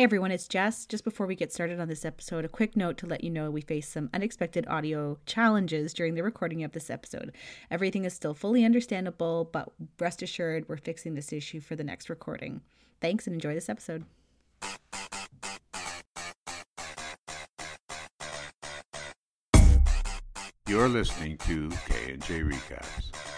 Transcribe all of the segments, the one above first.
Hey everyone, it's Jess. Just before we get started on this episode, a quick note to let you know we faced some unexpected audio challenges during the recording of this episode. Everything is still fully understandable, but rest assured we're fixing this issue for the next recording. Thanks and enjoy this episode. You're listening to K&J Recaps.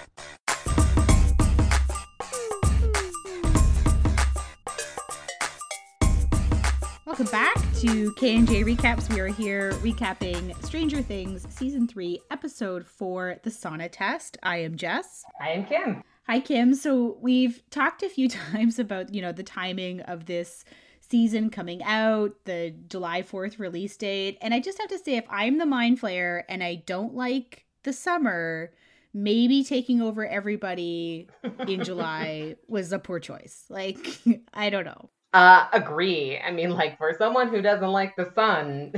Welcome back to K&J Recaps. We are here recapping Stranger Things Season 3, Episode 4, The Sauna Test. I am Jess. I am Kim. Hi, Kim. So we've talked a few times about, you know, the timing of this season coming out, the July 4th release date. And I just have to say, if I'm the Mind Flayer and I don't like the summer, maybe taking over everybody in July was a poor choice. Like, I don't know. Uh, agree. I mean, like for someone who doesn't like the sun,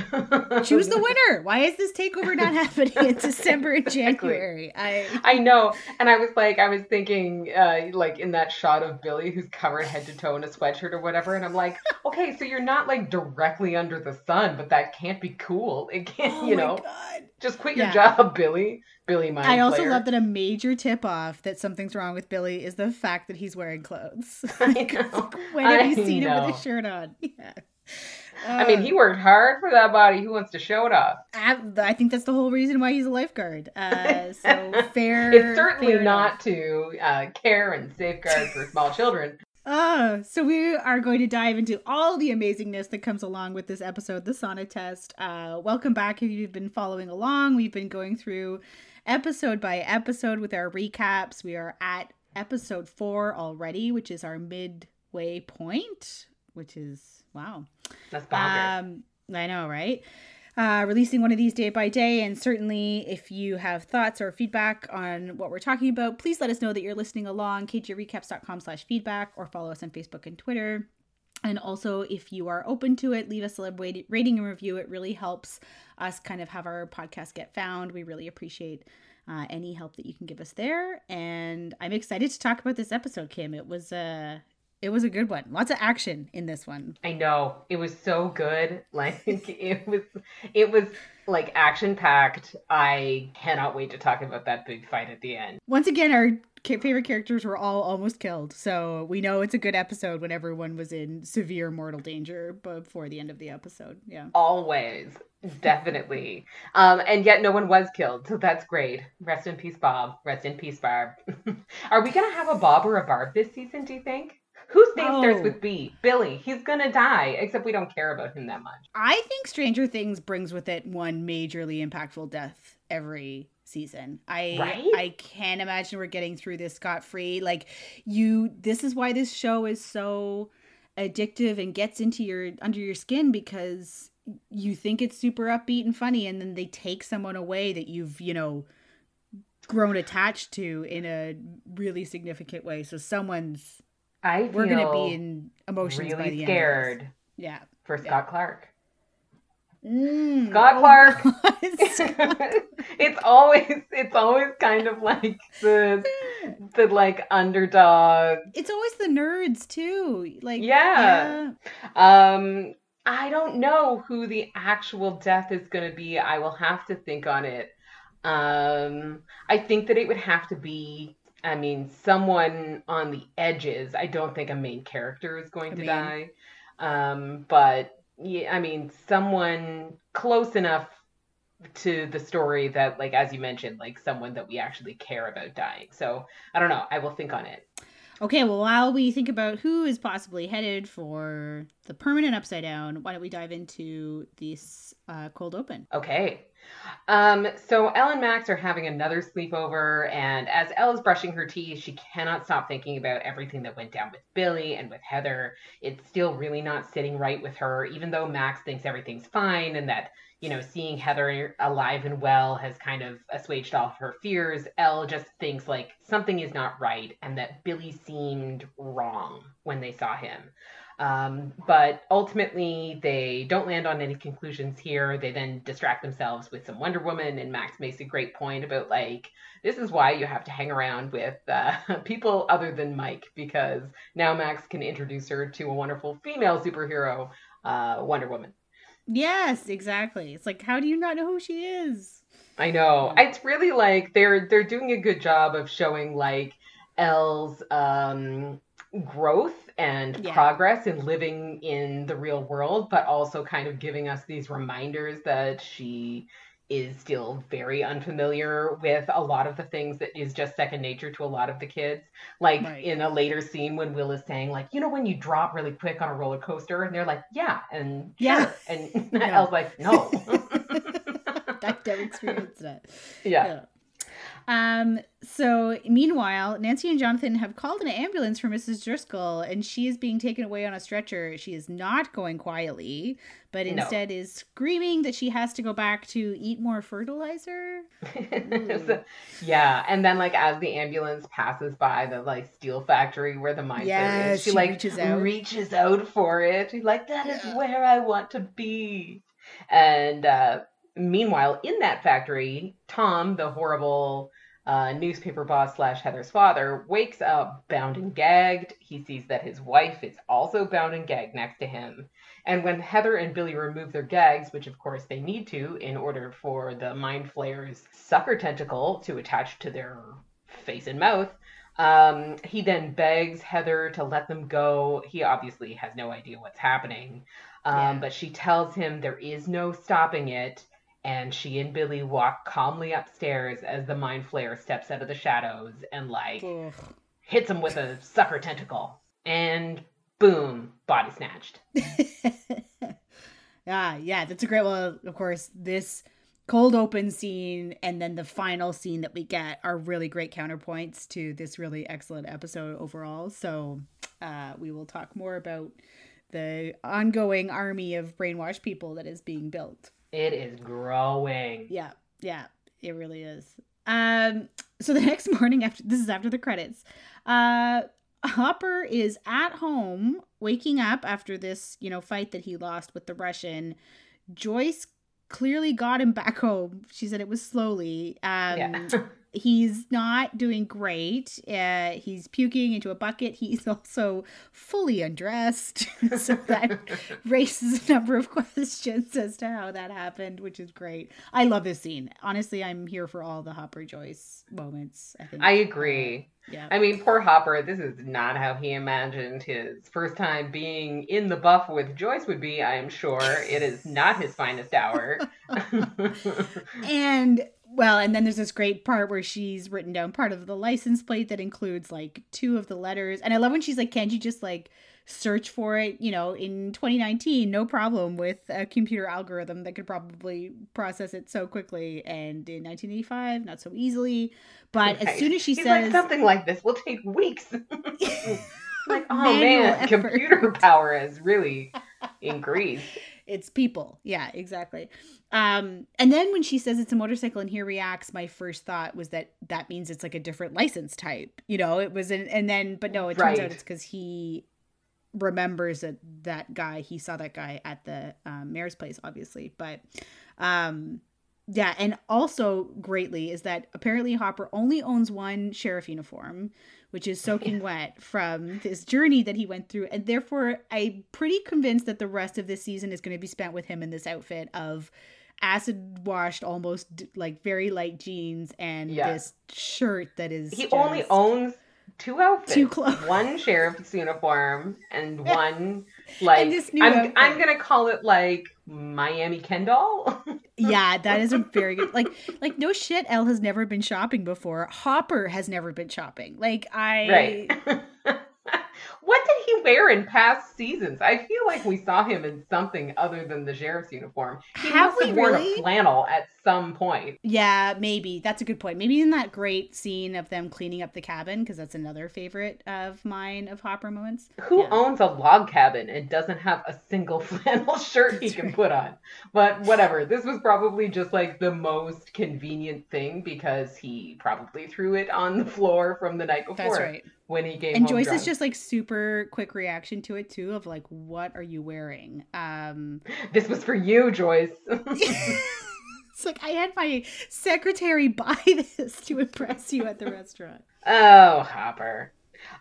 choose the winner. Why is this takeover not happening in December and January? I I know, and I was like, I was thinking, uh, like in that shot of Billy who's covered head to toe in a sweatshirt or whatever, and I'm like, okay, so you're not like directly under the sun, but that can't be cool. It can't, oh you know. God. Just quit your job, Billy. Billy Mind I also player. love that a major tip off that something's wrong with Billy is the fact that he's wearing clothes. I know. when have I you seen know. him with a shirt on? Yeah. I mean, he worked hard for that body. Who wants to show it off? I, I think that's the whole reason why he's a lifeguard. Uh, so fair. It's certainly fair not to uh, care and safeguard for small children. Oh, so we are going to dive into all the amazingness that comes along with this episode, the sauna test. Uh, welcome back if you've been following along. We've been going through episode by episode with our recaps. We are at episode four already, which is our midway point, which is wow. That's bonkers. Um, I know, right? Uh, releasing one of these day by day. And certainly, if you have thoughts or feedback on what we're talking about, please let us know that you're listening along. kjrecaps.com slash feedback or follow us on Facebook and Twitter. And also, if you are open to it, leave us a rating and review. It really helps us kind of have our podcast get found. We really appreciate uh, any help that you can give us there. And I'm excited to talk about this episode, Kim. It was uh, it was a good one. Lots of action in this one. I know it was so good. Like it was, it was like action packed. I cannot wait to talk about that big fight at the end. Once again, our favorite characters were all almost killed, so we know it's a good episode when everyone was in severe mortal danger before the end of the episode. Yeah, always, definitely. um, and yet no one was killed, so that's great. Rest in peace, Bob. Rest in peace, Barb. Are we gonna have a Bob or a Barb this season? Do you think? Whose name Oh. starts with B? Billy. He's gonna die, except we don't care about him that much. I think Stranger Things brings with it one majorly impactful death every season. I Right? I can't imagine we're getting through this scot free. Like you, this is why this show is so addictive and gets into your under your skin because you think it's super upbeat and funny, and then they take someone away that you've you know grown attached to in a really significant way. So someone's I we're gonna be in emotions by really the scared end. Yeah. for Scott Clarke. Mm, Scott oh Clarke. It's always it's always kind of like the the like underdog. it's always the nerds too. Like Yeah. Um I don't know who the actual death is going to be. I will have to think on it. Um I think that it would have to be I mean someone on the edges. I don't think a main character is going I to mean- die. Um but yeah, I mean someone close enough to the story that like as you mentioned like someone that we actually care about dying so i don't know i will think on it Okay, well, while we think about who is possibly headed for the permanent upside down, why don't we dive into this uh, cold open? okay um so el and max are having another sleepover and as el is brushing her teeth she cannot stop thinking about everything that went down with billy and with heather it's still really not sitting right with her even though max thinks everything's fine and that you know, seeing Heather alive and well has kind of assuaged all of her fears. El just thinks like something is not right and that Billy seemed wrong when they saw him. Um, but ultimately, they don't land on any conclusions here. They then distract themselves with some Wonder Woman, and Max makes a great point about like, this is why you have to hang around with uh, people other than Mike, because now Max can introduce her to a wonderful female superhero uh, Wonder Woman. Yes, exactly. It's like, how do you not know who she is? I know. It's really like they're they're doing a good job of showing like El's um, growth and Yeah. progress in living in the real world, but also kind of giving us these reminders that she is still very unfamiliar with a lot of the things that is just second nature to a lot of the kids. Like Right. in a later scene when Will is saying, like, you know, when you drop really quick on a roller coaster, and they're like, yeah, and Yeah. sure. and No. was like, no, I've never experienced it. yeah. Um. So meanwhile, Nancy and Jonathan have called an ambulance for Mrs. Driscoll, and she is being taken away on a stretcher. She is not going quietly, but No. instead is screaming that she has to go back to eat more fertilizer. So- yeah, and then like as the ambulance passes by the like steel factory where the mine Yes, is, she, she like reaches out. reaches out for it. She's like, "That is Yeah. where I want to be." And uh, meanwhile, in that factory, Tom, the horrible uh, newspaper boss slash Heather's father, wakes up bound and gagged. He sees that his wife is also bound and gagged next to him. And when Heather and Billy remove their gags, which of course they need to in order for the mind flayer's sucker tentacle to attach to their face and mouth, um, he then begs Heather to let them go. He obviously has no idea what's happening, um, Yeah. but she tells him there is no stopping it. And she and Billy walk calmly upstairs as the mind flayer steps out of the shadows and like Ugh. hits him with a sucker tentacle. And boom, body snatched. Ah, yeah, that's a great well, of course, this cold open scene and then the final scene that we get are really great counterpoints to this really excellent episode overall. So uh, we will talk more about the ongoing army of brainwashed people that is being built. It is growing. Yeah, yeah, it really is. Um, so the next morning after this is after the credits, uh, Hopper is at home, waking up after this, you know, fight that he lost with the Russian. Joyce clearly got him back home. She said it was slowly. Um, yeah. he's not doing great. Uh, he's puking into a bucket. He's also fully undressed. so that raises a number of questions as to how that happened, which is great. I love this scene. Honestly, I'm here for all the Hopper Joyce moments. I think. I agree. Yeah. I mean, poor Hopper, this is not how he imagined his first time being in the buff with Joyce would be, I am sure. It is not his finest hour. and well, and then there's this great part where she's written down part of the license plate that includes like two of the letters. And I love when she's like, "Can't you just like search for it, you know, in 2019, no problem with a computer algorithm that could probably process it so quickly and in 1985 not so easily." But as soon as she He's says like, something like this will take weeks. like, oh man, effort. computer power is really increased. it's people yeah exactly um and then when she says it's a motorcycle and he reacts my first thought was that that means it's like a different license type you know? It was an and then but no it turns out it's because he remembers that that guy he saw that guy at the um, mayor's place obviously but um yeah and also greatly is that apparently hopper only owns one sheriff uniform which is soaking wet from this journey that he went through and therefore i'm pretty convinced that the rest of this season is going to be spent with him in this outfit of acid washed almost like very light jeans and Yeah. this shirt that is He only owns two outfits. Two clothes. One sheriff's uniform and one like this new I'm outfit. I'm gonna call it like Miami Kendall. yeah that is a very good like like no shit el has never been shopping before hopper has never been shopping like i right. what did he wear in past seasons? I feel like we saw him in something other than the sheriff's uniform. He Have must have worn really? a flannel at some point. Yeah, maybe. That's a good point. Maybe in that great scene of them cleaning up the cabin, because that's another favorite of mine of Hopper moments. Who Yeah. owns a log cabin and doesn't have a single flannel shirt he can right. put on? But whatever. This was probably just like the most convenient thing because he probably threw it on the floor from the night before That's right. when he came And home Joyce drunk. is just like super quick reaction to it too, of like, what are you wearing? Um This was for you, Joyce. It's like I had my secretary buy this to impress you at the restaurant. oh, Hopper.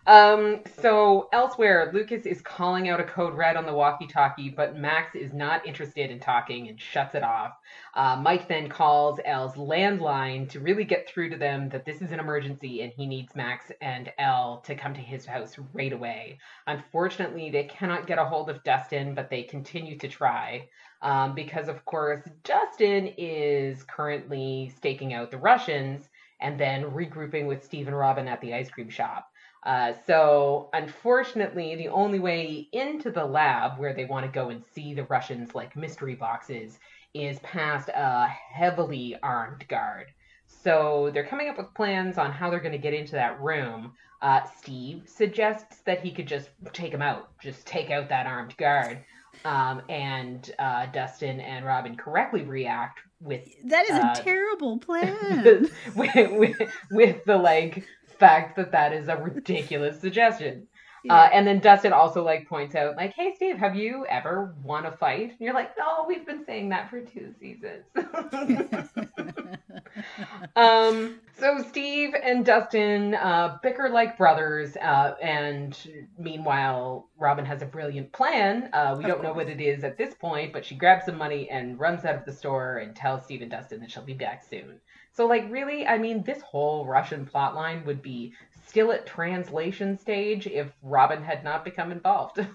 Um, so elsewhere, Lucas is calling out a code red on the walkie-talkie, but Max is not interested in talking and shuts it off. Uh, Mike then calls El's landline to really get through to them that this is an emergency and he needs Max and El to come to his house right away. Unfortunately, they cannot get a hold of Dustin, but they continue to try. Um, because, of course, Dustin is currently staking out the Russians and then regrouping with Steve and Robin at the ice cream shop. Uh, so, unfortunately, the only way into the lab where they want to go and see the Russians like mystery boxes is past a heavily armed guard. So, they're coming up with plans on how they're going to get into that room. Uh, Steve suggests that he could just take him out, just take out that armed guard. Um, and uh, Dustin and Robin correctly react with that is uh, a terrible plan. with, with, with the like fact that that is a ridiculous suggestion. Uh, and then Dustin also like points out like, "Hey Steve, have you ever won a fight?" And you're like, "No, we've been saying that for two seasons." um, so Steve and Dustin uh, bicker like brothers, uh, and meanwhile, Robin has a brilliant plan. Uh, we Of don't know what it is at this point, but she grabs some money and runs out of the store and tells Steve and Dustin that she'll be back soon. So, like, really, I mean, this whole Russian plotline would be still at translation stage if Robin had not become involved.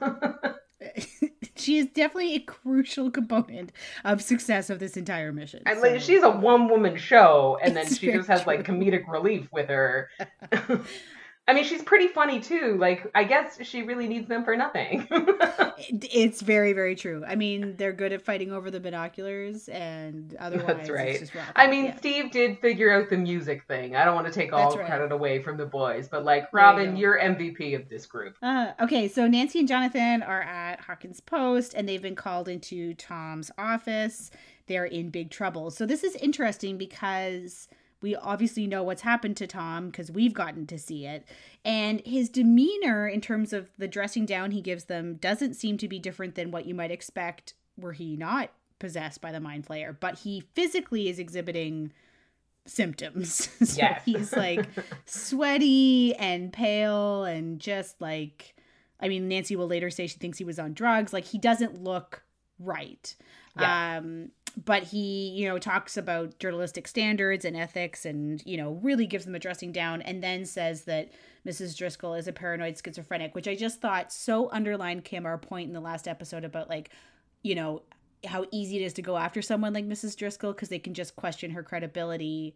she is definitely a crucial component of success of this entire mission. And so- like, she's a one woman show, and then It's she just has like comedic relief with her. I mean, she's pretty funny too. Like, I guess she really needs them for nothing. It's very, very true. I mean, they're good at fighting over the binoculars, and otherwise, that's right. I mean, Yeah. Steve did figure out the music thing. I don't want to take all That's credit away from the boys, but like, There you Robin, you're MVP of this group. Uh, okay, so Nancy and Jonathan are at Hawkins Post and they've been called into Tom's office. They're in big trouble. So this is interesting because we obviously know what's happened to Tom because we've gotten to see it. And his demeanor in terms of the dressing down he gives them doesn't seem to be different than what you might expect were he not possessed by the mind flayer, but he physically is exhibiting symptoms. so Yes. he's like sweaty and pale and just like I mean Nancy will later say she thinks he was on drugs. Like he doesn't look right. Yeah. Um but he, you know, talks about journalistic standards and ethics and, you know, really gives them a dressing down and then says that Mrs. Driscoll is a paranoid schizophrenic, which I just thought so underlined Kim our point in the last episode about like, you know, how easy it is to go after someone like Mrs. Driscoll because they can just question her credibility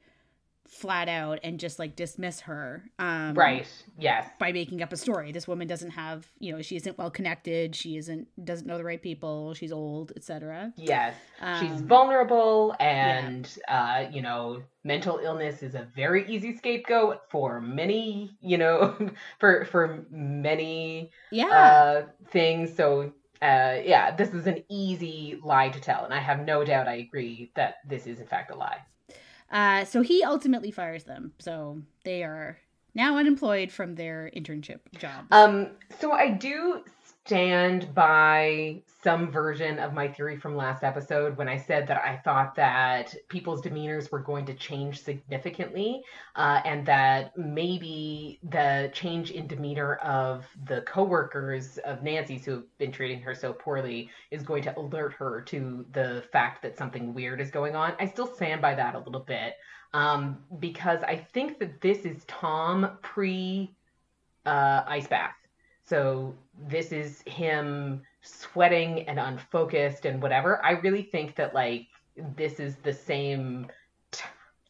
flat out and just like dismiss her. Um, Right. Yes. by making up a story. This woman doesn't have, you know, she isn't well connected. She isn't doesn't know the right people. She's old, etc. Yes. She's Um, vulnerable and uh, you know, mental illness is a very easy scapegoat for many, you know, for for many Yeah, uh things. So uh yeah, this is an easy lie to tell, and I have no doubt I agree that this is in fact a lie. Uh, so he ultimately fires them. So they are now unemployed from their internship job. Um, so I do stand by some version of my theory from last episode when I said that I thought that people's demeanors were going to change significantly, uh, and that maybe the change in demeanor of the coworkers of Nancy's who have been treating her so poorly is going to alert her to the fact that something weird is going on. I still stand by that a little bit um, because I think that this is Tom pre uh, ice bath. So this is him sweating and unfocused and whatever. I really think that like this is the same t-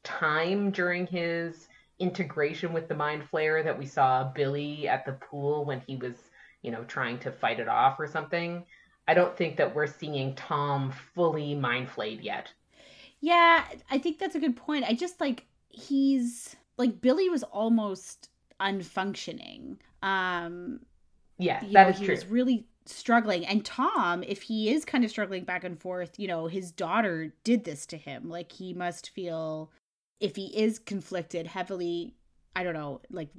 time during his integration with the mind flayer that we saw Billy at the pool when he was, you know, trying to fight it off or something. I don't think that we're seeing Tom fully mind flayed yet. yeah, I think that's a good point. I just like he's like Billy was almost unfunctioning. Um, You that know, is he true. was really struggling. And tom if he is kind of struggling back and forth you know his daughter did this to him. Like he must feel if he is conflicted heavily i don't know like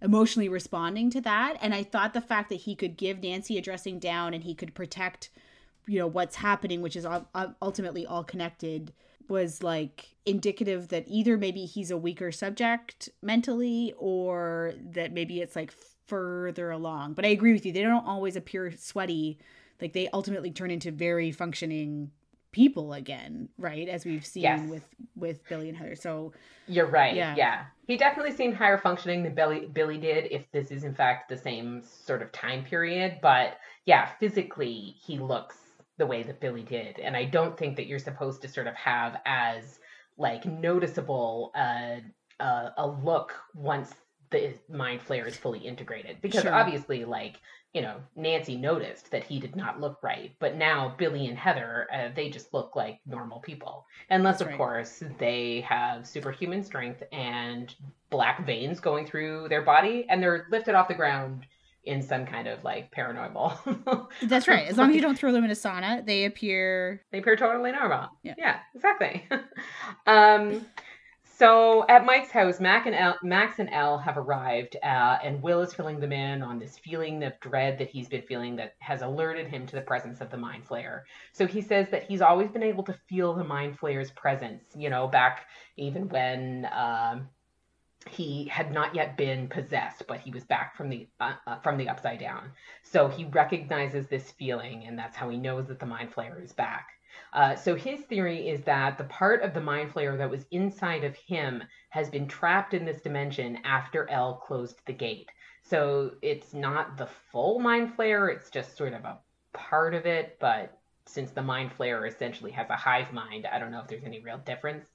emotionally responding to that. And i thought the fact that he could give nancy a dressing down and he could protect you know what's happening which is ul- ul- ultimately all connected was like indicative that either maybe he's a weaker subject mentally or that maybe it's like further along. But I agree with you. They don't always appear sweaty. Like they ultimately turn into very functioning people again, right? As we've seen yes. with with Billy and Heather. So you're right. Yeah. yeah. He definitely seemed higher functioning than Billy Billy did if this is in fact the same sort of time period, but yeah, physically he looks the way that Billy did. And I don't think that you're supposed to sort of have as like noticeable uh, uh, a look once the mind flayer is fully integrated because sure. obviously like you know, Nancy noticed that he did not look right, but now Billy and Heather, uh, they just look like normal people. Unless, That's of right. course, they have superhuman strength and black veins going through their body and they're lifted off the ground in some kind of like paranormal. That's right. As long as you don't throw them in a sauna, they appear. They appear totally normal. Yeah, yeah exactly. um, so at Mike's house, Mac and El, Max and El have arrived, uh, and Will is filling them in on this feeling of dread that he's been feeling that has alerted him to the presence of the Mind Flayer. So he says that he's always been able to feel the Mind Flayer's presence, you know, back even when um, he had not yet been possessed, but he was back from the uh, uh, from the upside down. So he recognizes this feeling, and that's how he knows that the Mind Flayer is back. Uh, so his theory is that the part of the mind flayer that was inside of him has been trapped in this dimension after El closed the gate. So it's not the full mind flayer, it's just sort of a part of it, but since the mind flayer essentially has a hive mind, I don't know if there's any real difference.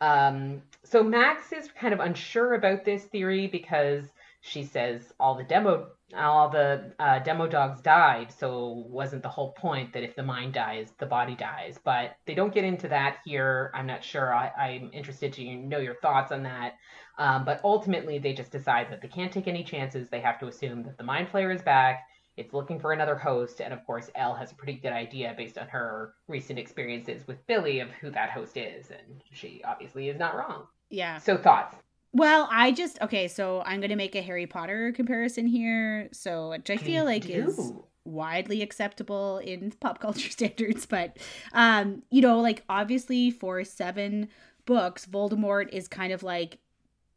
Um, so Max is kind of unsure about this theory because she says all the demo all the uh, demo dogs died so wasn't the whole point that if the mind dies the body dies. But they don't get into that here. I'm not sure. I, am interested to know your thoughts on that. Um, but ultimately they just decide that they can't take any chances. They have to assume that the mind flayer is back. It's looking for another host. And of course el has a pretty good idea based on her recent experiences with billy of who that host is. And she obviously is not wrong. Yeah. So thoughts well, I just okay, so I'm gonna make a Harry Potter comparison here. So which I feel like do. is widely acceptable in pop culture standards, but um, you know, like obviously for seven books, Voldemort is kind of like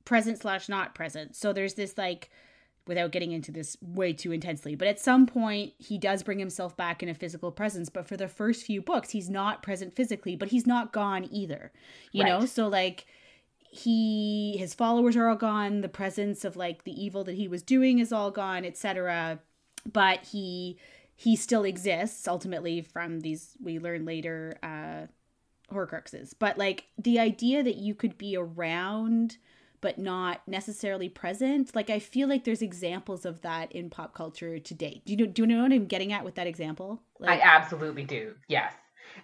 present slash not present. So there's this like without getting into this way too intensely, but at some point he does bring himself back in a physical presence. But for the first few books, he's not present physically, but he's not gone either. You right. know, so like he his followers are all gone. The presence of like the evil that he was doing is all gone etc but he he still exists ultimately from these we learn later uh horcruxes. But like the idea that you could be around but not necessarily present like i feel like there's examples of that in pop culture today. Do you know do you know what i'm getting at with that example? Like, i absolutely do. Yes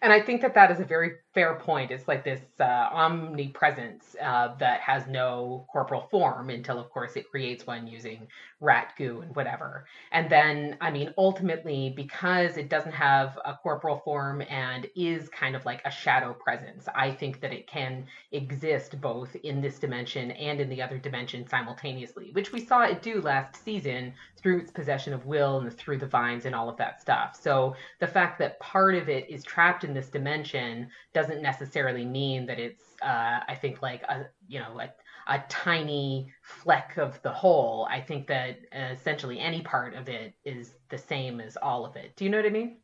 and I think that that is a very fair point. It's like this uh, omnipresence uh, that has no corporal form until, of course, it creates one using rat goo and whatever. And then, I mean, ultimately, because it doesn't have a corporal form and is kind of like a shadow presence, I think that it can exist both in this dimension and in the other dimension simultaneously, which we saw it do last season through its possession of will and through the vines and all of that stuff. So the fact that part of it is trapped in this dimension doesn't necessarily mean that it's, uh, I think, like a, you know, a, a tiny fleck of the whole. I think that essentially any part of it is the same as all of it. Do you know what I mean?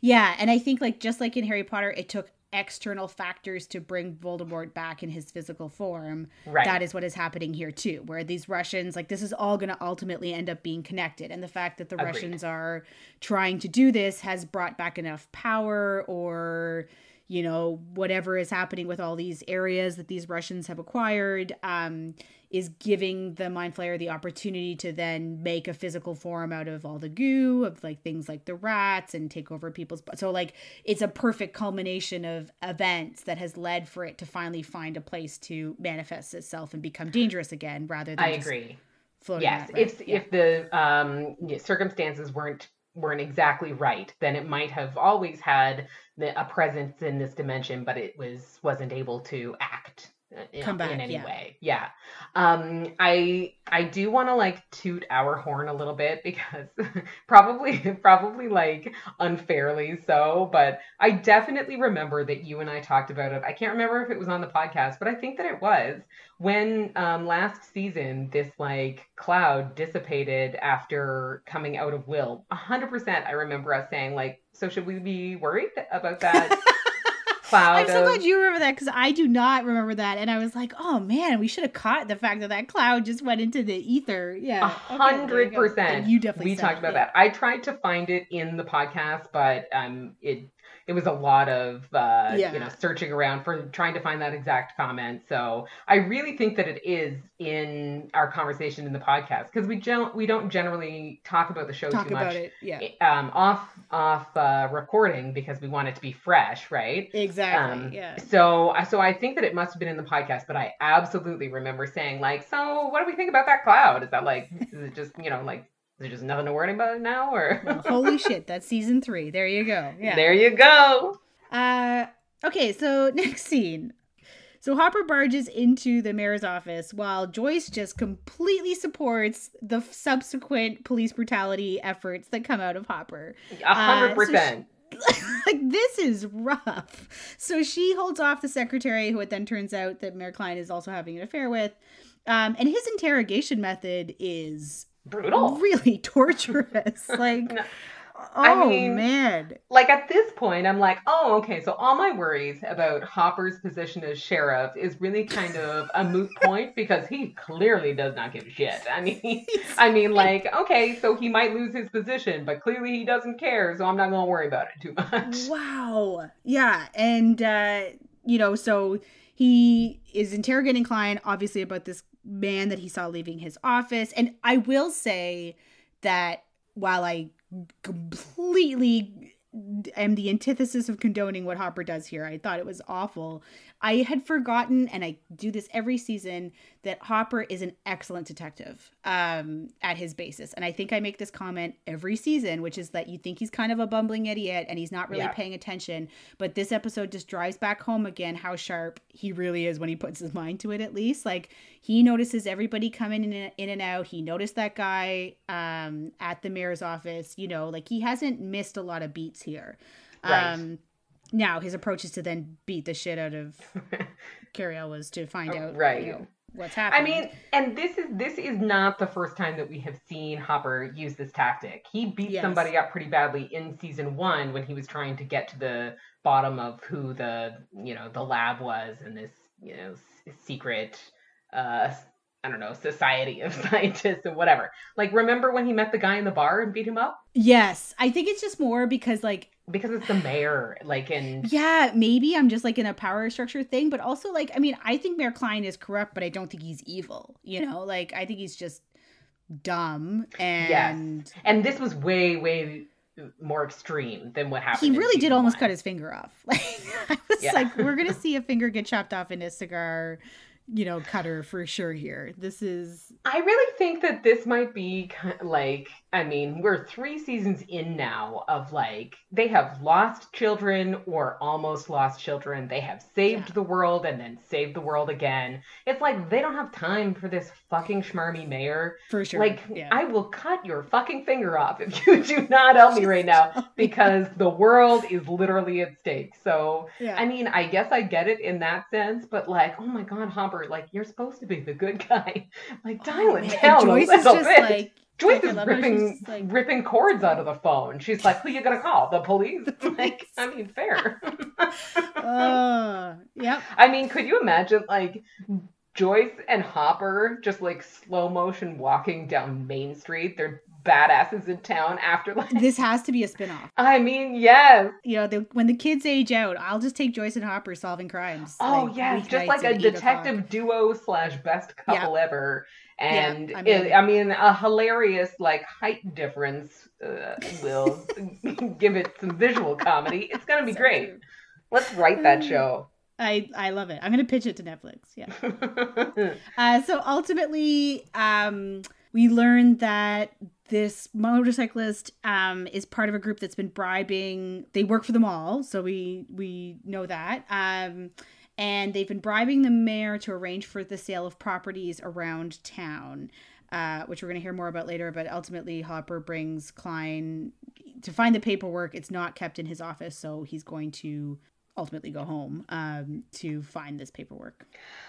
Yeah, and I think like just like in Harry Potter, it took external factors to bring Voldemort back in his physical form. Right. That is what is happening here too, where these Russians, like this is all going to ultimately end up being connected. And the fact that the Agreed. Russians are trying to do this has brought back enough power or you know whatever is happening with all these areas that these Russians have acquired um, is giving the mind flayer the opportunity to then make a physical form out of all the goo of like things like the rats and take over people's so like it's a perfect culmination of events that has led for it to finally find a place to manifest itself and become dangerous again rather than I agree. Yes, if yeah. if the um, circumstances weren't weren't exactly right, then it might have always had the, a presence in this dimension, but it was wasn't able to act in, Come back, in any yeah. way. Yeah. Um, I I do want to like toot our horn a little bit because probably probably like unfairly so, but I definitely remember that you and I talked about it. I can't remember if it was on the podcast, but I think that it was when um last season this like cloud dissipated after coming out of Will. A hundred percent I remember us saying like, so should we be worried about that? cloud I'm so of- glad you remember that because I do not remember that, and I was like, "Oh man, we should have caught the fact that that cloud just went into the ether." Yeah, Okay, hundred go. percent. You definitely We talked about that. I tried to find it in the podcast, but um, it it was a lot of uh, Yeah. you know searching around for trying to find that exact comment. So I really think that it is in our conversation in the podcast because we don't we don't generally talk about the show Talk too much it. Yeah, um, off off uh, recording because we want it to be fresh, right? exactly. Um, yeah. So, so I think that it must have been in the podcast, but I absolutely remember saying like, "So, what do we think about that cloud? Is that like, is it just you know like, is it just nothing to worry about now, or Well, holy shit, that's season three. There you go. Yeah. there you go." Uh, okay, so next scene. So Hopper barges into the mayor's office while Joyce just completely supports the subsequent police brutality efforts that come out of Hopper. A hundred so percent. like this is rough. So she holds off the secretary, who it then turns out that Mayor Kline is also having an affair with. Um, and his interrogation method is Brutal. really torturous. like, No, oh I mean- man, Like at this point, I'm like, oh, okay. So all my worries about Hopper's position as sheriff is really kind of a moot point because he clearly does not give a shit. I mean, I mean, like, okay, so he might lose his position, but clearly he doesn't care, so I'm not gonna worry about it too much. Wow. Yeah. And, uh, you know, so he is interrogating Kline, obviously, about this man that he saw leaving his office. And I will say that while I completely am the antithesis of condoning what Hopper does here, I thought it was awful. I had forgotten, and I do this every season, that Hopper is an excellent detective um, at his basis. And I think I make this comment every season, which is that you think he's kind of a bumbling idiot and he's not really Yeah. paying attention. But this episode just drives back home again how sharp he really is when he puts his mind to it, at least. Like he notices everybody coming in and, in and out. He noticed that guy um, at the mayor's office. You know, like he hasn't missed a lot of beats here. Right. Um, now his approach is to then beat the shit out of Cary Elwes to find Oh, out right. you know, what's happening. I mean, and this is this is not the first time that we have seen Hopper use this tactic. He beat Yes. somebody up pretty badly in season one when he was trying to get to the bottom of who the you know the lab was and this you know s- secret uh I don't know society of scientists and whatever. Like, remember when he met the guy in the bar and beat him up yes, I think it's just more because like because it's the mayor. Like, and yeah, maybe I'm just like in a power structure thing, but also like I mean, I think Mayor Kline is corrupt, but I don't think he's evil. You know, like I think he's just dumb and and this was way way more extreme than what happened. he really did almost one. cut his finger off. Like I was Yeah. like, we're gonna see a finger get chopped off in a cigar, you know, cutter for sure. Here, this is I really think that this might be like, I mean, we're three seasons in now of like, they have lost children or almost lost children. They have saved Yeah. the world and then saved the world again. It's like they don't have time for this fucking schmarmy mayor. for sure. Like, yeah. I will cut your fucking finger off if you do not help me right now because the world is literally at stake. So, yeah. I mean, I guess I get it in that sense, but like, oh my God, Hopper, like you're supposed to be the good guy. Like, oh, dial it Man, down Joyce a is little just bit. like Joyce is love how she's ripping like- ripping cords out of the phone. She's like, "Who are you gonna call? The police?" like, I mean, fair. Uh, yep. I mean, could you imagine like Joyce and Hopper just like slow motion walking down Main Street? They're badasses in town after like. This has to be a spin-off. I mean, yes. You know, the, when the kids age out, I'll just take Joyce and Hopper solving crimes. Oh like, yes, just like a detective o'clock. duo slash best couple ever, and I I mean- mean, I mean a hilarious like height difference uh, will give it some visual comedy. It's gonna be So great. true. Let's write that show. I I love it. I'm gonna pitch it to Netflix. Yeah. Uh, so ultimately, um, we learned that this motorcyclist um, is part of a group that's been bribing. They work for them all, so we we know that. Um, and they've been bribing the mayor to arrange for the sale of properties around town. Uh, which we're going to hear more about later, but ultimately Hopper brings Kline to find the paperwork. It's not kept in his office, so he's going to ultimately go home um, to find this paperwork.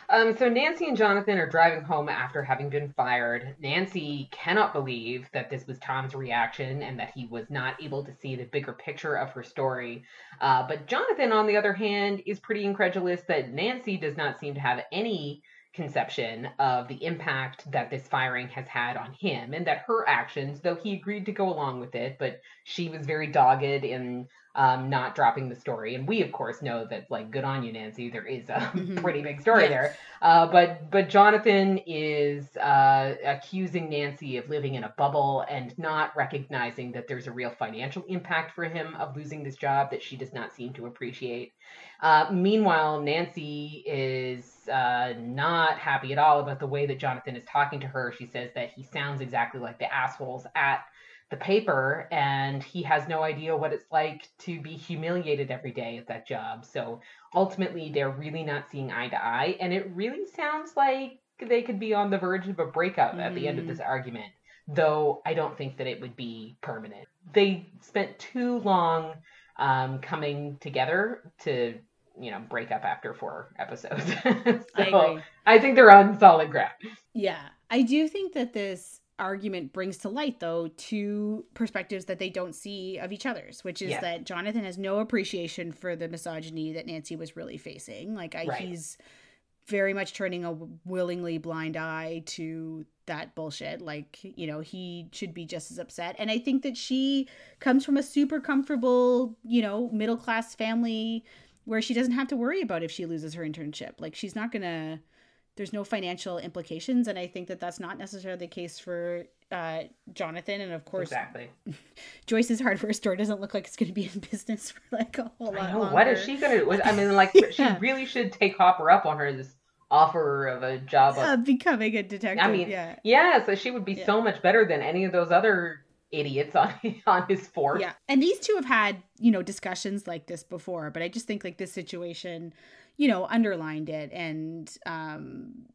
Um, so Nancy and Jonathan are driving home after having been fired. Nancy cannot believe that this was Tom's reaction and that he was not able to see the bigger picture of her story. Uh, but Jonathan, on the other hand, is pretty incredulous that Nancy does not seem to have any conception of the impact that this firing has had on him and that her actions, though he agreed to go along with it, but she was very dogged in um, not dropping the story. And we, of course, know that, like, good on you, Nancy. There is a mm-hmm. pretty big story yes. there. Uh, but but Jonathan is uh, accusing Nancy of living in a bubble and not recognizing that there's a real financial impact for him of losing this job that she does not seem to appreciate. Uh, meanwhile, Nancy is uh, not happy at all about the way that Jonathan is talking to her. She says that he sounds exactly like the assholes at the paper and he has no idea what it's like to be humiliated every day at that job. So ultimately, they're really not seeing eye to eye. And it really sounds like they could be on the verge of a breakup mm. at the end of this mm. argument, though I don't think that it would be permanent. They spent too long um, coming together to you know break up after four episodes. so I, I think they're on solid ground. Yeah, I do think that this argument brings to light though two perspectives that they don't see of each other's which is yeah. that jonathan has no appreciation for the misogyny that nancy was really facing like I, right. he's very much turning a willingly blind eye to that bullshit like you know he should be just as upset and i think that she comes from a super comfortable you know middle class family where she doesn't have to worry about if she loses her internship like she's not gonna there's no financial implications and i think that that's not necessarily the case for uh, jonathan and of course exactly joyce's hardware store doesn't look like it's going to be in business for like a whole lot I know, longer. what is she going to i mean like yeah. she really should take hopper up on her this offer of a job of uh, becoming a detective i mean yeah yeah so she would be yeah. so much better than any of those other idiots on on his force. Yeah. And these two have had, you know, discussions like this before, but I just think like this situation you know, underlined it. And um,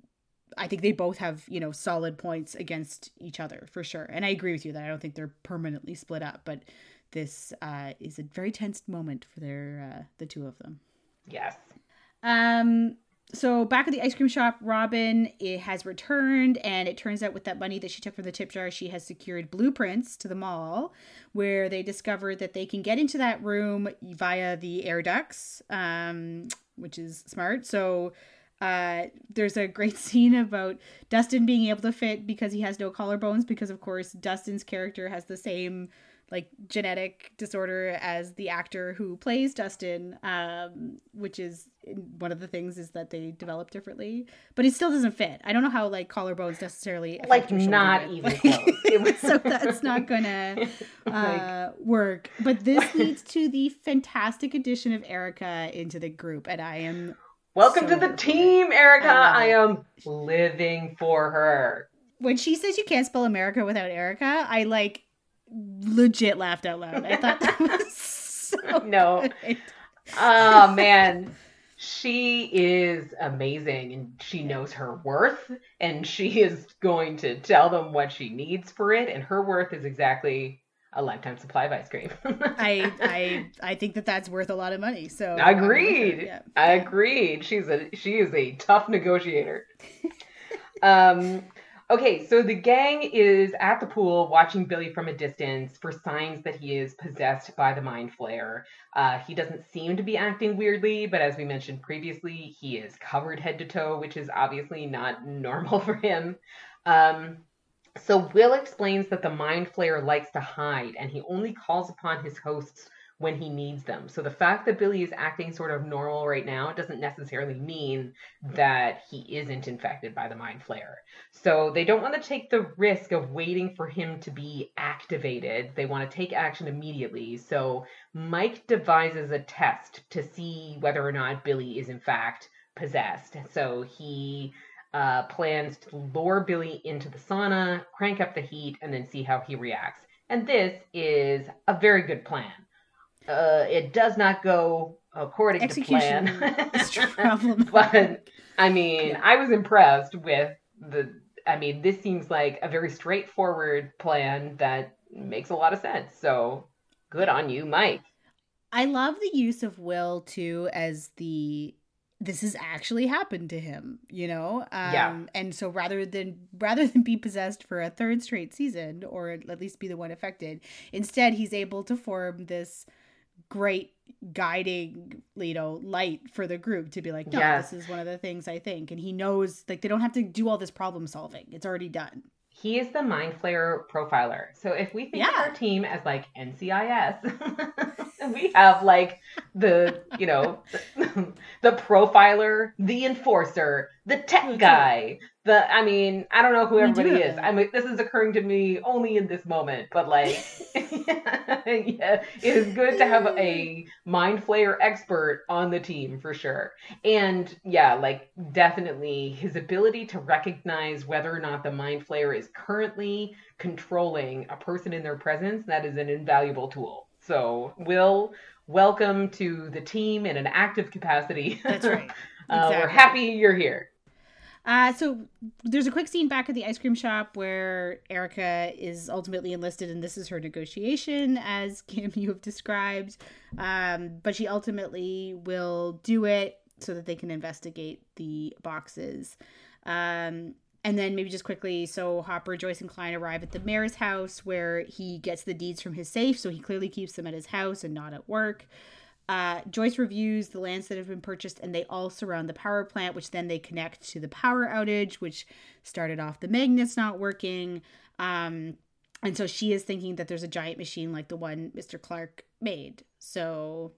I think they both have, you know, solid points against each other for sure. And I agree with you that I don't think they're permanently split up, but this uh, is a very tense moment for their uh, the two of them. Yes. Um. So back at the ice cream shop, Robin it has returned, and it turns out with that money that she took from the tip jar, she has secured blueprints to the mall, where they discover that they can get into that room via the air ducts. Um, which is smart. So uh, there's a great scene about Dustin being able to fit because he has no collarbones because of course Dustin's character has the same like genetic disorder as the actor who plays Dustin, um, which is one of the things is that they develop differently, but it still doesn't fit. I don't know how like collarbones necessarily like not even close. so that's not gonna uh, work. But this leads to the fantastic addition of Erica into the group, and I am welcome so to the team, Erica. I, I am living for her. When she says you can't spell America without Erica, I like legit laughed out loud. I thought that was so no. Oh man. She is amazing and she knows her worth and she is going to tell them what she needs for it and her worth is exactly a lifetime supply of ice cream. I I I think that that's worth a lot of money. So agreed. Yeah. I agreed. She's a she is a tough negotiator. um Okay, so the gang is at the pool watching Billy from a distance for signs that he is possessed by the mind flayer. Uh, he doesn't seem to be acting weirdly, but as we mentioned previously, he is covered head to toe, which is obviously not normal for him. Um, so Will explains that the mind flayer likes to hide and he only calls upon his hosts when he needs them. So the fact that Billy is acting sort of normal right now doesn't necessarily mean that he isn't infected by the mind flayer. So they don't want to take the risk of waiting for him to be activated. They want to take action immediately. So Mike devises a test to see whether or not Billy is in fact possessed. So he uh, plans to lure Billy into the sauna, crank up the heat, and then see how he reacts. And this is a very good plan uh, it does not go according Execution to plan. problematic. but I mean, I was impressed with the. I mean, this seems like a very straightforward plan that makes a lot of sense. So good on you, Mike. I love the use of Will too as the this has actually happened to him, you know? Um Yeah. and so rather than rather than be possessed for a third straight season or at least be the one affected, instead he's able to form this great guiding, you know, light for the group to be like, no, Yes. this is one of the things I think. And he knows like they don't have to do all this problem solving. It's already done. He is the mind flayer profiler. So if we think of our team as like NCIS, we have like the, you know, the profiler, the enforcer, the tech guy. The I mean, I don't know who everybody is. I mean, this is occurring to me only in this moment, but like yeah, it is good to have a mind flayer expert on the team for sure. And yeah, like definitely his ability to recognize whether or not the mind flayer is currently controlling a person in their presence, that is an invaluable tool. So, Will, welcome to the team in an active capacity. That's right. uh, we're happy you're here. Uh, so there's a quick scene back at the ice cream shop where Erica is ultimately enlisted, and this is her negotiation, as Kim you have described. Um, but she ultimately will do it so that they can investigate the boxes. Um, and then maybe just quickly, so Hopper, Joyce, and Kline arrive at the mayor's house where he gets the deeds from his safe, so he clearly keeps them at his house and not at work. Uh, Joyce reviews the lands that have been purchased, and they all surround the power plant, which then they connect to the power outage, which started off the magnets not working. Um, and so she is thinking that there's a giant machine like the one Mr. Clarke made. So,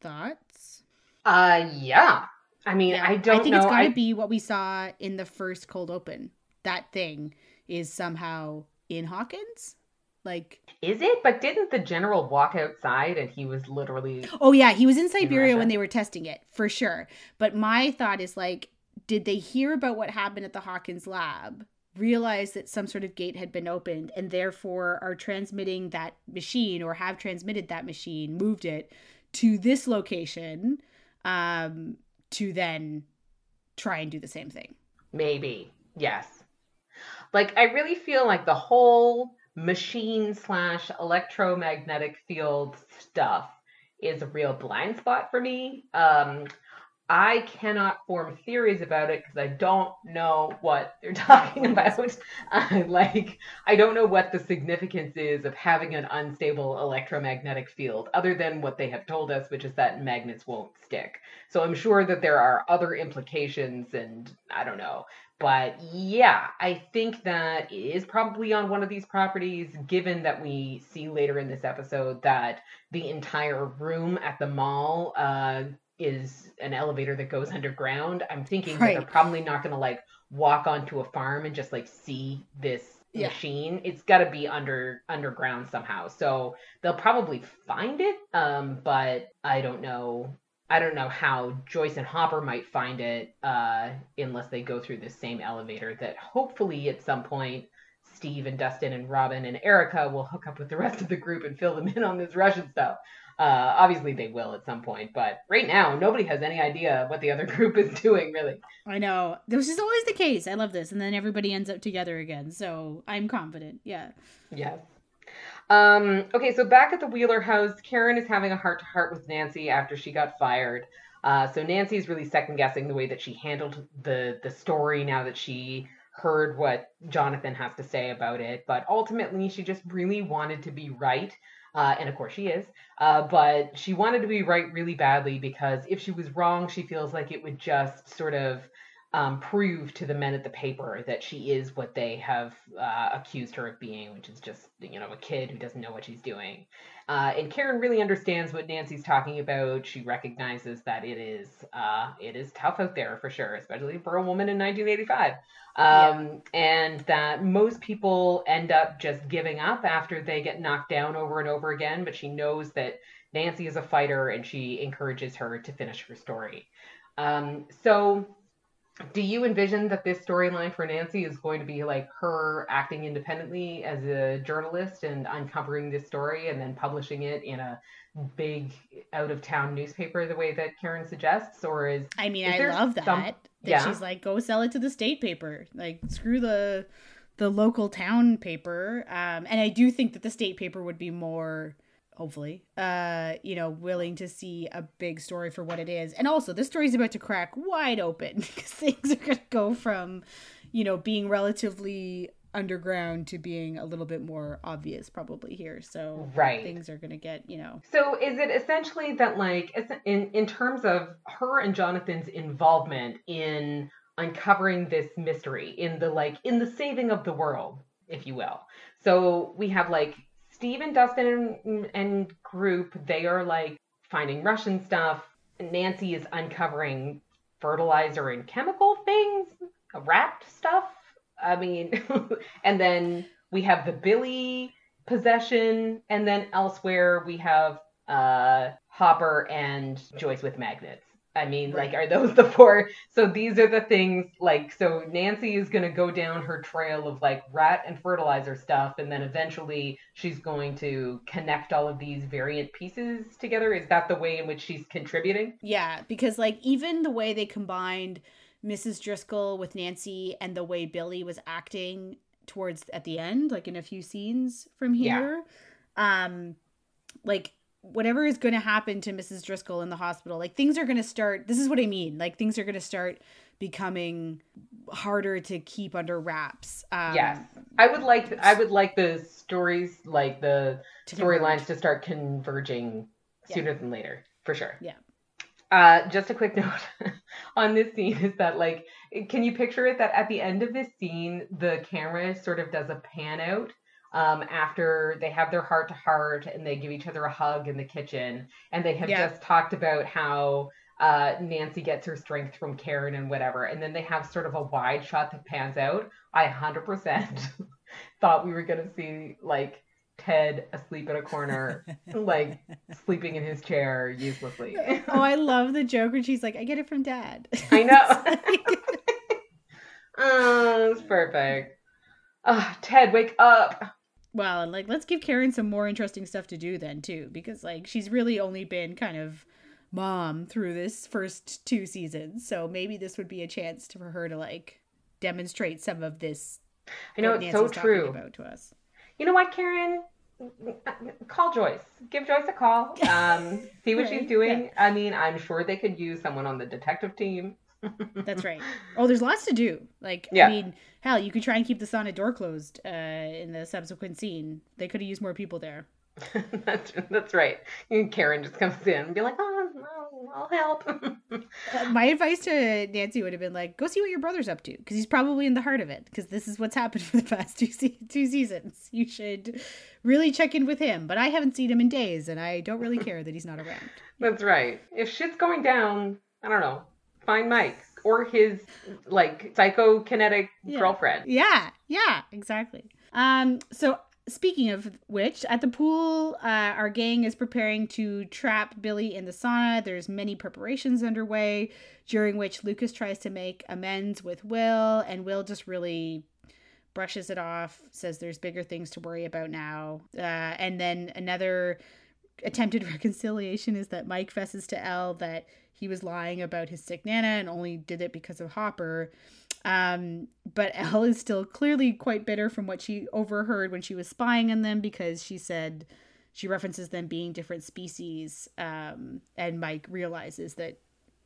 thoughts? Uh, yeah. I mean, I don't I think know. it's got to I- be what we saw in the first cold open. That thing is somehow in Hawkins. Like, Is it? But didn't the general walk outside and he was literally oh yeah, he was in Siberia Russia. when they were testing it for sure. But my thought is like, did they hear about what happened at the Hawkins lab? Realize that some sort of gate had been opened and therefore are transmitting that machine or have transmitted that machine, moved it to this location um, to then try and do the same thing. Maybe. Yes. Like I really feel like the whole machine slash electromagnetic field stuff is a real blind spot for me. Um I cannot form theories about it because I don't know what they're talking about. I like I don't know what the significance is of having an unstable electromagnetic field other than what they have told us, which is that magnets won't stick. So I'm sure that there are other implications and I don't know. But yeah, I think that is probably on one of these properties, given that we see later in this episode that the entire room at the mall uh, is an elevator that goes underground. I'm thinking that they're probably not going to like walk onto a farm and just like see this Yeah. machine. It's got to be under underground somehow. So they'll probably find it, um, but I don't know I don't know how Joyce and Hopper might find it uh, unless they go through the same elevator that hopefully at some point Steve and Dustin and Robin and Erica will hook up with the rest of the group and fill them in on this Russian stuff. Uh, obviously they will at some point, but right now nobody has any idea what the other group is doing really. I know. This is always the case. I love this. And then everybody ends up together again. So I'm confident. Yeah. Yes. Um, okay, so back at the Wheeler house, Karen is having a heart to heart with Nancy after she got fired. Uh, so Nancy's really second guessing the way that she handled the the story now that she heard what Jonathan has to say about it. But ultimately, she just really wanted to be right. Uh, and of course she is. Uh, but she wanted to be right really badly because if she was wrong, she feels like it would just sort of um, prove to the men at the paper that she is what they have uh, accused her of being, which is just you know a kid who doesn't know what she's doing. Uh, and Karen really understands what Nancy's talking about. She recognizes that it is uh, it is tough out there for sure, especially for a woman in 1985, um, and that most people end up just giving up after they get knocked down over and over again. But she knows that Nancy is a fighter, and she encourages her to finish her story. Um, so do you envision that this storyline for Nancy is going to be like her acting independently as a journalist and uncovering this story and then publishing it in a big out of town newspaper the way that Karen suggests? Or is I mean, is I love that. some- that Yeah. she's like, go sell it to the state paper. Like, screw the the local town paper. Um, and I do think that the state paper would be more, hopefully, uh, you know, willing to see a big story for what it is. And also, this story is about to crack wide open because things are going to go from, you know, being relatively underground to being a little bit more obvious probably here. So Right. things are going to get, you know, So is it essentially that like in in terms of her and Jonathan's involvement in uncovering this mystery in the like in the saving of the world, if you will. So we have like Steve and Dustin and, and group, they are like finding Russian stuff. Nancy is uncovering fertilizer and chemical things, wrapped stuff. I mean, and then we have the Billy possession, and then elsewhere we have uh Hopper and Joyce with magnets. I mean, like, are those the four? So these are the things, like, so Nancy is going to go down her trail of like rat and fertilizer stuff, and then eventually she's going to connect all of these variant pieces together. Is that the way in which she's contributing? Yeah, because like even the way they combined Mrs. Driscoll with Nancy and the way Billy was acting towards at the end, like in a few scenes from Yeah. here, um, like whatever is going to happen to Mrs. Driscoll in the hospital, like things are going to start. This is what I mean. Like things are going to start becoming harder to keep under wraps. Um, yes, I would like I would like the stories, like the storylines to start converging Yeah. sooner than later, for sure. Yeah. Uh, just a quick note on this scene is that like, can you picture it that at the end of this scene, the camera sort of does a pan out um, after they have their heart to heart and they give each other a hug in the kitchen, and they have Yeah. just talked about how. Uh, Nancy gets her strength from Karen and whatever, and then they have sort of a wide shot that pans out. I 100% thought we were gonna see like Ted asleep in a corner, like sleeping in his chair uselessly. oh, I love the joke when she's like, "I get it from Dad." I know. Oh, it's perfect. Oh, Ted, wake up. Well, and like let's give Karen some more interesting stuff to do then too, because like she's really only been kind of mom through this first two seasons. So maybe this would be a chance to, for her to like demonstrate some of this. I know it's so Nancy's true. About to us. You know what, Karen? Call Joyce. Give Joyce a call. Um, see what Right, she's doing. I mean, I'm sure they could use someone on the detective team. That's right. Oh, there's lots to do. Like, Yeah. I mean, hell, you could try and keep the sauna door closed uh, in the subsequent scene. They could have used more people there. that's that's right. And Karen just comes in and be like, "Oh, no, I'll help." Uh, my advice to Nancy would have been like, go see what your brother's up to, because he's probably in the heart of it. Because this is what's happened for the past two se- two seasons. You should really check in with him. But I haven't seen him in days, and I don't really care that he's not around. That's right. If shit's going down, I don't know. Find Mike or his like psychokinetic Yeah. girlfriend. Yeah, yeah, exactly. Um, so speaking of which, at the pool, uh, our gang is preparing to trap Billy in the sauna. There's many preparations underway, during which Lucas tries to make amends with Will, and Will just really brushes it off, says there's bigger things to worry about now. Uh, and then another attempted reconciliation is that Mike fesses to El that he was lying about his sick Nana and only did it because of Hopper. Um, but El is still clearly quite bitter from what she overheard when she was spying on them because she said she references them being different species. Um, and Mike realizes that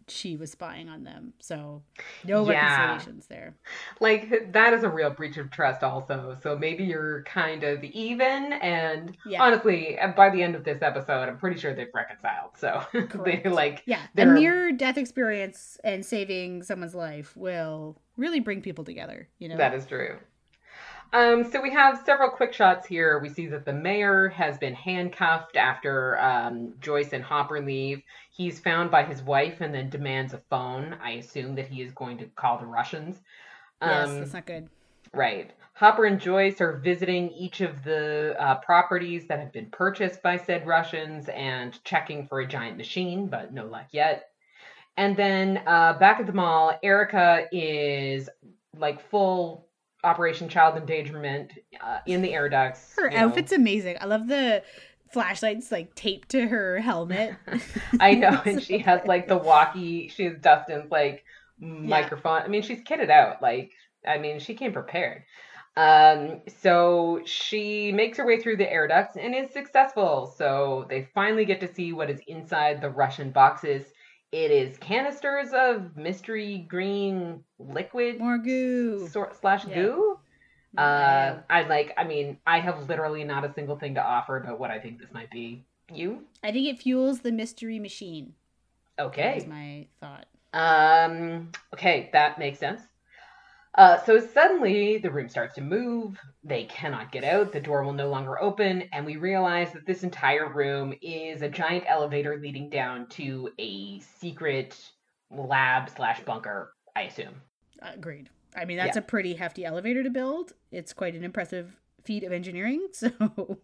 she was spying on them. So no Yeah. reconciliations there. Like that is a real breach of trust also. So maybe you're kind of even and Yeah. honestly, uh, by the end of this episode, I'm pretty sure they've reconciled. So they like Yeah, a They're- near death experience and saving someone's life will really bring people together. You know, That is true. Um, so we have several quick shots here. We see that the mayor has been handcuffed after um, Joyce and Hopper leave. He's found by his wife and then demands a phone. I assume that he is going to call the Russians. yes, Um, that's not good. Right. Hopper and Joyce are visiting each of the uh, properties that have been purchased by said Russians and checking for a giant machine, but no luck yet. And then uh, back at the mall, Erica is like full Operation Child Endangerment uh, in the air ducts. Her you know. outfit's amazing. I love the flashlights like taped to her helmet. I know, and she has like the walkie. She has Dustin's like microphone. I mean, she's kitted out. Like, I mean, she came prepared. Um, so she makes her way through the air ducts and is successful. So they finally get to see what is inside the Russian boxes. It is canisters of mystery green liquid More goo. sort slash Yeah. goo. Uh, Yeah. I like. I mean, I have literally not a single thing to offer about what I think this might be. You I think it fuels the mystery machine. Okay? was my thought. Um, okay, that makes sense. Uh, so suddenly the room starts to move. They cannot get out. The door will no longer open, and we realize that this entire room is a giant elevator leading down to a secret lab slash bunker. I assume. Agreed. I mean, that's Yeah. a pretty hefty elevator to build. It's quite an impressive feat of engineering. So,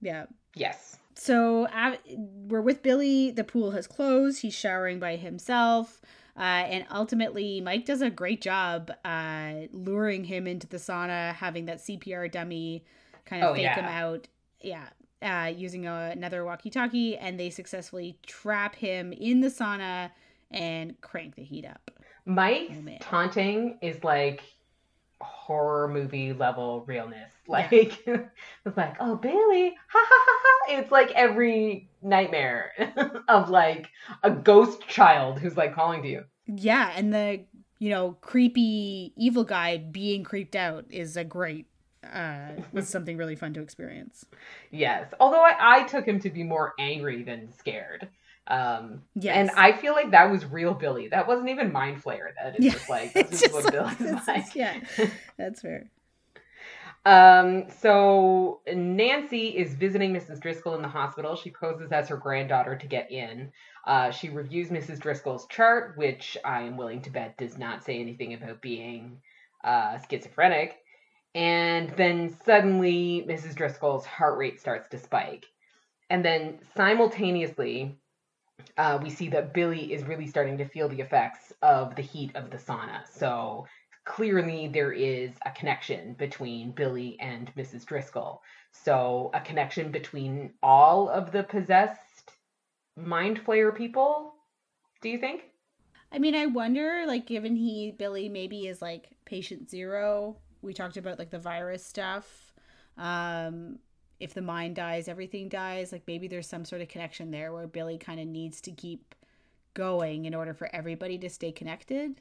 yeah. Yes. So av- we're with Billy. The pool has closed. He's showering by himself. Uh, and ultimately, Mike does a great job uh, luring him into the sauna, having that CPR dummy kind of Oh, fake yeah. him out. Yeah. Uh, using a, another walkie talkie. And they successfully trap him in the sauna and crank the heat up. Mike's Oh, taunting is like horror movie level realness. Like it's like, oh Bailey, ha ha ha ha. It's like every nightmare of like a ghost child who's like calling to you. Yeah, and the you know creepy evil guy being creeped out is a great uh was something really fun to experience. Yes. Although I, I took him to be more angry than scared. Um Yes. and I feel like that was real Billy. That wasn't even mind flayer. That is Yeah, just like this is what like- Billy's like. just- yeah, that's fair. Um, so Nancy is visiting Mrs. Driscoll in the hospital. She poses as her granddaughter to get in. Uh, she reviews Mrs. Driscoll's chart, which I am willing to bet does not say anything about being uh, schizophrenic. And then suddenly, Mrs. Driscoll's heart rate starts to spike. And then simultaneously, uh, we see that Billy is really starting to feel the effects of the heat of the sauna. So clearly there is a connection between Billy and Mrs. Driscoll. So a connection between all of the possessed mind flayer people, do you think? I mean, I wonder, like, given he Billy maybe is like patient zero. We talked about like the virus stuff. Um, if the mind dies, everything dies. Like maybe there's some sort of connection there where Billy kind of needs to keep going in order for everybody to stay connected.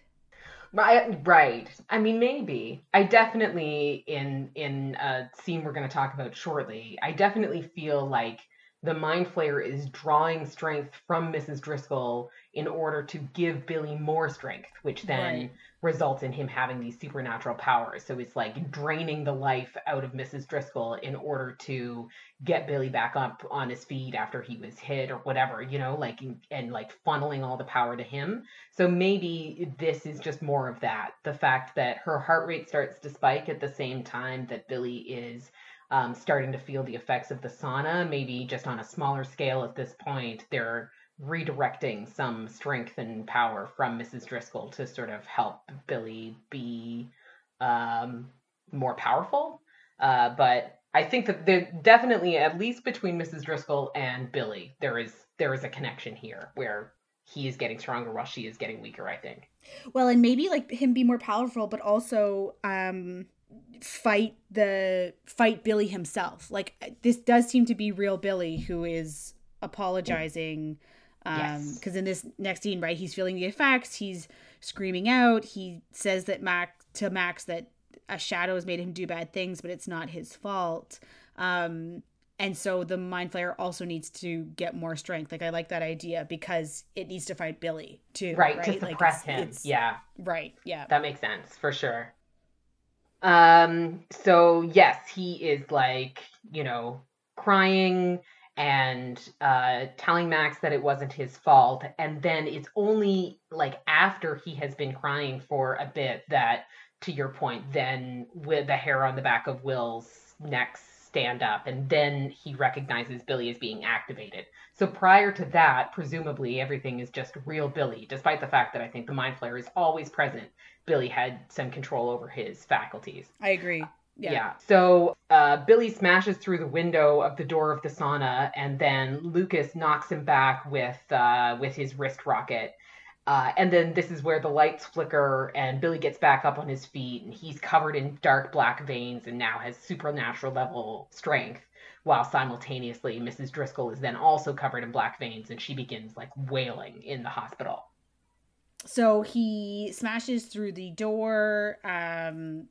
Right, right. I mean, maybe. I definitely in in a scene we're going to talk about shortly. I definitely feel like the mind flayer is drawing strength from Mrs. Driscoll in order to give Billy more strength, which then Right. results in him having these supernatural powers. So it's like draining the life out of Mrs. Driscoll in order to get Billy back up on his feet after he was hit or whatever, you know, like and like funneling all the power to him. So maybe this is just more of that. The fact that her heart rate starts to spike at the same time that Billy is um, starting to feel the effects of the sauna, maybe just on a smaller scale at this point, they're redirecting some strength and power from Mrs. Driscoll to sort of help Billy be um, more powerful. Uh, but I think that there definitely, at least between Mrs. Driscoll and Billy, there is there is a connection here where he is getting stronger while she is getting weaker. I think. Well, and maybe like him be more powerful, but also um fight the fight Billy himself. Like this does seem to be real Billy who is apologizing. Um, Yes. because in this next scene, right, he's feeling the effects. He's screaming out. He says that Max to Max that a shadow has made him do bad things, but it's not his fault. Um, and so the mind flayer also needs to get more strength. Like I like that idea because it needs to fight Billy too. Right, Right, to Like, suppress it's- him. it's- Yeah. Right. Yeah. That makes sense for sure. Um, so yes, he is like, you know, crying and uh telling Max that it wasn't his fault. And then it's only like after he has been crying for a bit that, to your point, then with the hair on the back of Will's neck stand up, and then he recognizes Billy as being activated. So prior to that, presumably everything is just real Billy, despite the fact that I think the Mind Flayer is always present. Billy had some control over his faculties. I agree. Yeah. Yeah. So uh, Billy smashes through the window of the door of the sauna, and then Lucas knocks him back with uh, with his wrist rocket. Uh, and then this is where the lights flicker, and Billy gets back up on his feet, and he's covered in dark black veins, and now has supernatural level strength. While simultaneously, Mrs. Driscoll is then also covered in black veins, and she begins like wailing in the hospital. So he smashes through the door. Um,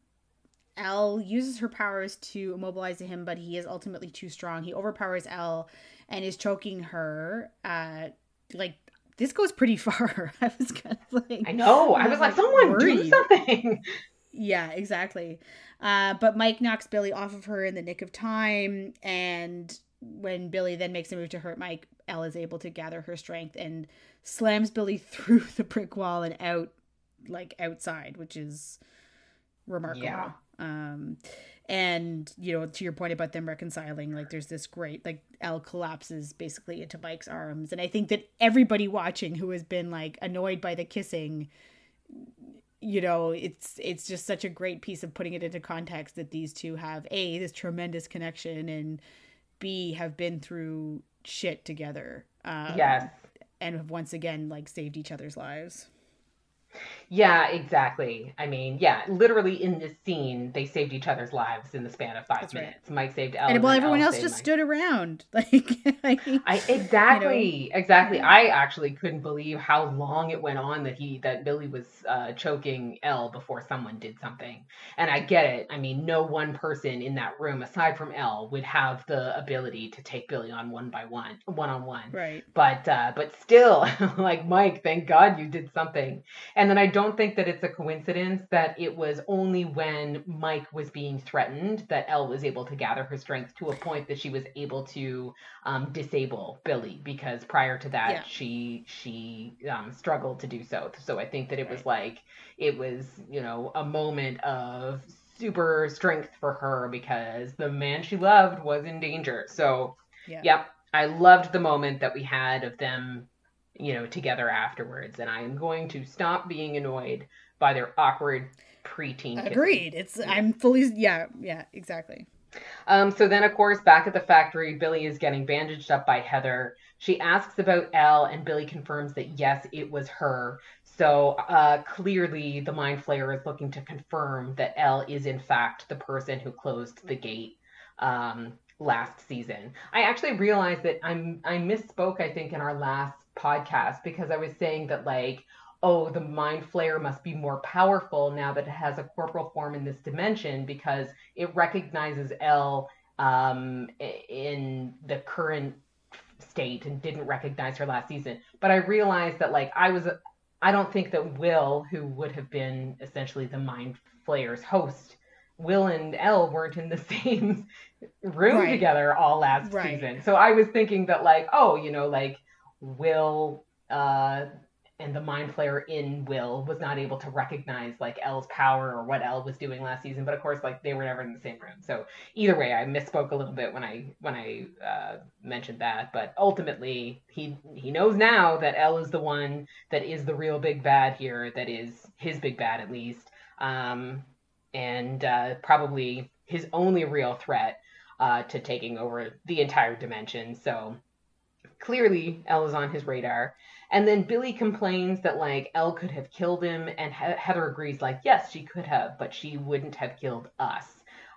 El uses her powers to immobilize him, but he is ultimately too strong. He overpowers El and is choking her. Uh, like this goes pretty far. I was kind of like, I know. I was like, someone do something. Yeah, exactly. Uh, but Mike knocks Billy off of her in the nick of time, and when Billy then makes a move to hurt Mike, El is able to gather her strength and slams Billy through the brick wall and out, like outside, which is remarkable. Yeah. Um, and you know, to your point about them reconciling, like there's this great like El collapses basically into Mike's arms, and I think that everybody watching who has been like annoyed by the kissing you know it's it's just such a great piece of putting it into context that these two have a this tremendous connection and b have been through shit together um, yes. and have once again like saved each other's lives Yeah, exactly. I mean, yeah, literally in this scene, they saved each other's lives in the span of five That's right. minutes. Mike saved El, and while everyone El else just Mike. stood around like I, exactly, exactly. I actually couldn't believe how long it went on that he that Billy was uh, choking El before someone did something. And I get it. I mean, no one person in that room aside from El would have the ability to take Billy on one by one, one on one. right But uh, but still, like Mike, thank God you did something. And then I don't think that it's a coincidence that it was only when Mike was being threatened that El was able to gather her strength to a point that she was able to um, disable Billy because prior to that Yeah. she she um, struggled to do so. So I think that it was like it was you know a moment of super strength for her because the man she loved was in danger. So yeah Yep. I loved the moment that we had of them, you know, together afterwards. And I am going to stop being annoyed by their awkward preteen agreed it's i'm fully yeah yeah exactly Um, so then, of course, back at the factory, Billy is getting bandaged up by Heather. She asks about El, and Billy confirms that yes, it was her. So uh, clearly, the Mind Flayer is looking to confirm that El is, in fact, the person who closed the gate um, last season. I actually realized that I'm I misspoke. I think in our last podcast because I was saying that like oh, the mind flayer must be more powerful now that it has a corporal form in this dimension because it recognizes El um, in the current state and didn't recognize her last season. But I realized that like I was, I don't think that Will, who would have been essentially the mind flayer's host, Will and El weren't in the same room Right. together all last Right. season. So I was thinking that like, oh, you know, like Will uh and the mind flayer in Will was not able to recognize like El's power or what El was doing last season, but of course like they were never in the same room. So either way, I misspoke a little bit when I when I uh, mentioned that, but ultimately he he knows now that El is the one that is the real big bad here, that is his big bad at least, um, and uh, probably his only real threat uh, to taking over the entire dimension. So clearly El is on his radar. And then Billy complains that like El could have killed him, and he- Heather agrees like yes she could have, but she wouldn't have killed us,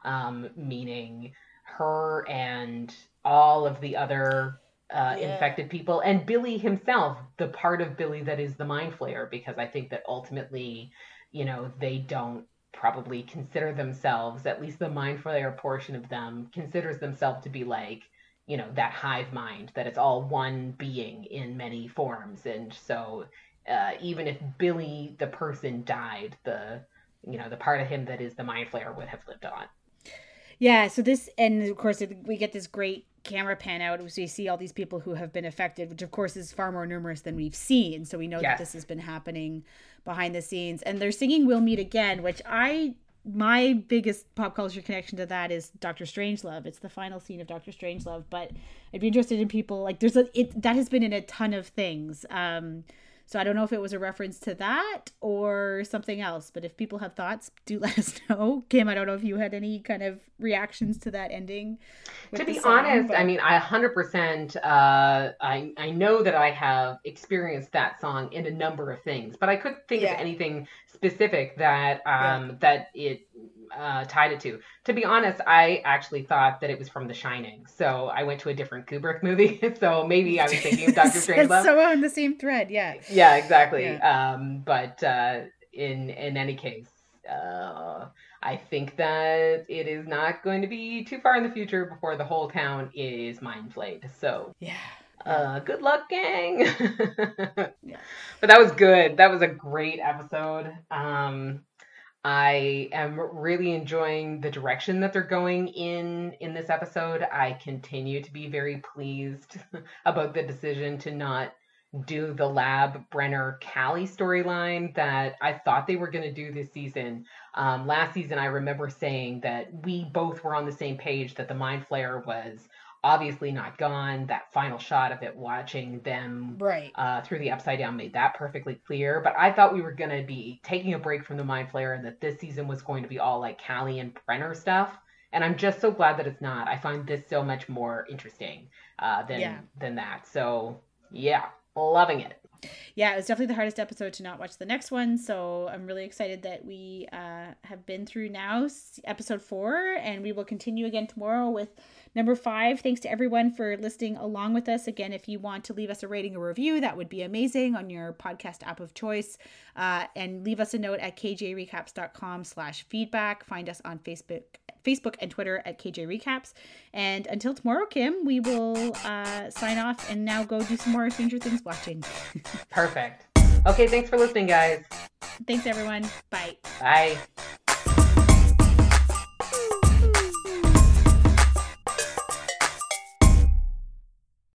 um, meaning her and all of the other uh, Yeah. infected people, and Billy himself, the part of Billy that is the mind flayer, because I think that ultimately, you know, they don't probably consider themselves, at least the mind flayer portion of them, considers themselves to be like you know that hive mind that it's all one being in many forms and so uh, even if billy the person died the you know the part of him that is the mind flayer would have lived on Yeah, so this, and of course, we get this great camera pan out. So you see all these people who have been affected, which of course is far more numerous than we've seen. So we know Yes. that this has been happening behind the scenes. And they're singing We'll Meet Again, which I my biggest pop culture connection to that is Doctor Strangelove. It's the final scene of Doctor Strangelove, but I'd be interested in people like there's a it that has been in a ton of things. Um, so I don't know if it was a reference to that or something else, but if people have thoughts, do let us know. Kim, I don't know if you had any kind of reactions to that ending. To be song, honest, but... I mean, I 100%, uh, I, I know that I have experienced that song in a number of things, but I couldn't think yeah. of anything specific that, um, yeah. that it uh, tied it to. To be honest, I actually thought that it was from The Shining, so I went to a different Kubrick movie. so maybe I was thinking of Doctor Strangelove. so on the same thread, yeah. Yeah, exactly. Yeah. Um, but uh, in in any case, uh, I think that it is not going to be too far in the future before the whole town is mind flayed. So yeah. Uh, good luck, gang. yeah. But that was good. That was a great episode. Um, I am really enjoying the direction that they're going in in this episode. I continue to be very pleased about the decision to not do the lab Brenner Kali storyline that I thought they were going to do this season. Um, last season, I remember saying that we both were on the same page that the Mind Flayer was obviously not gone. That final shot of it watching them right uh, through the upside down made that perfectly clear. But I thought we were going to be taking a break from the Mind Flayer and that this season was going to be all like Kali and Brenner stuff. And I'm just so glad that it's not. I find this so much more interesting uh, than yeah. than that. So yeah, loving it yeah, it was definitely the hardest episode to not watch the next one. So I'm really excited that we uh, have been through now episode four, and we will continue again tomorrow with number five. Thanks to everyone for listening along with us. Again, if you want to leave us a rating or review, that would be amazing on your podcast app of choice. Uh, and leave us a note at kjrecaps.com slash feedback. Find us on Facebook Facebook and Twitter at KJ Recaps. And until tomorrow, Kim, we will uh, sign off and now go do some more Stranger Things watching. Perfect. Okay, thanks for listening, guys. Thanks, everyone. Bye. Bye.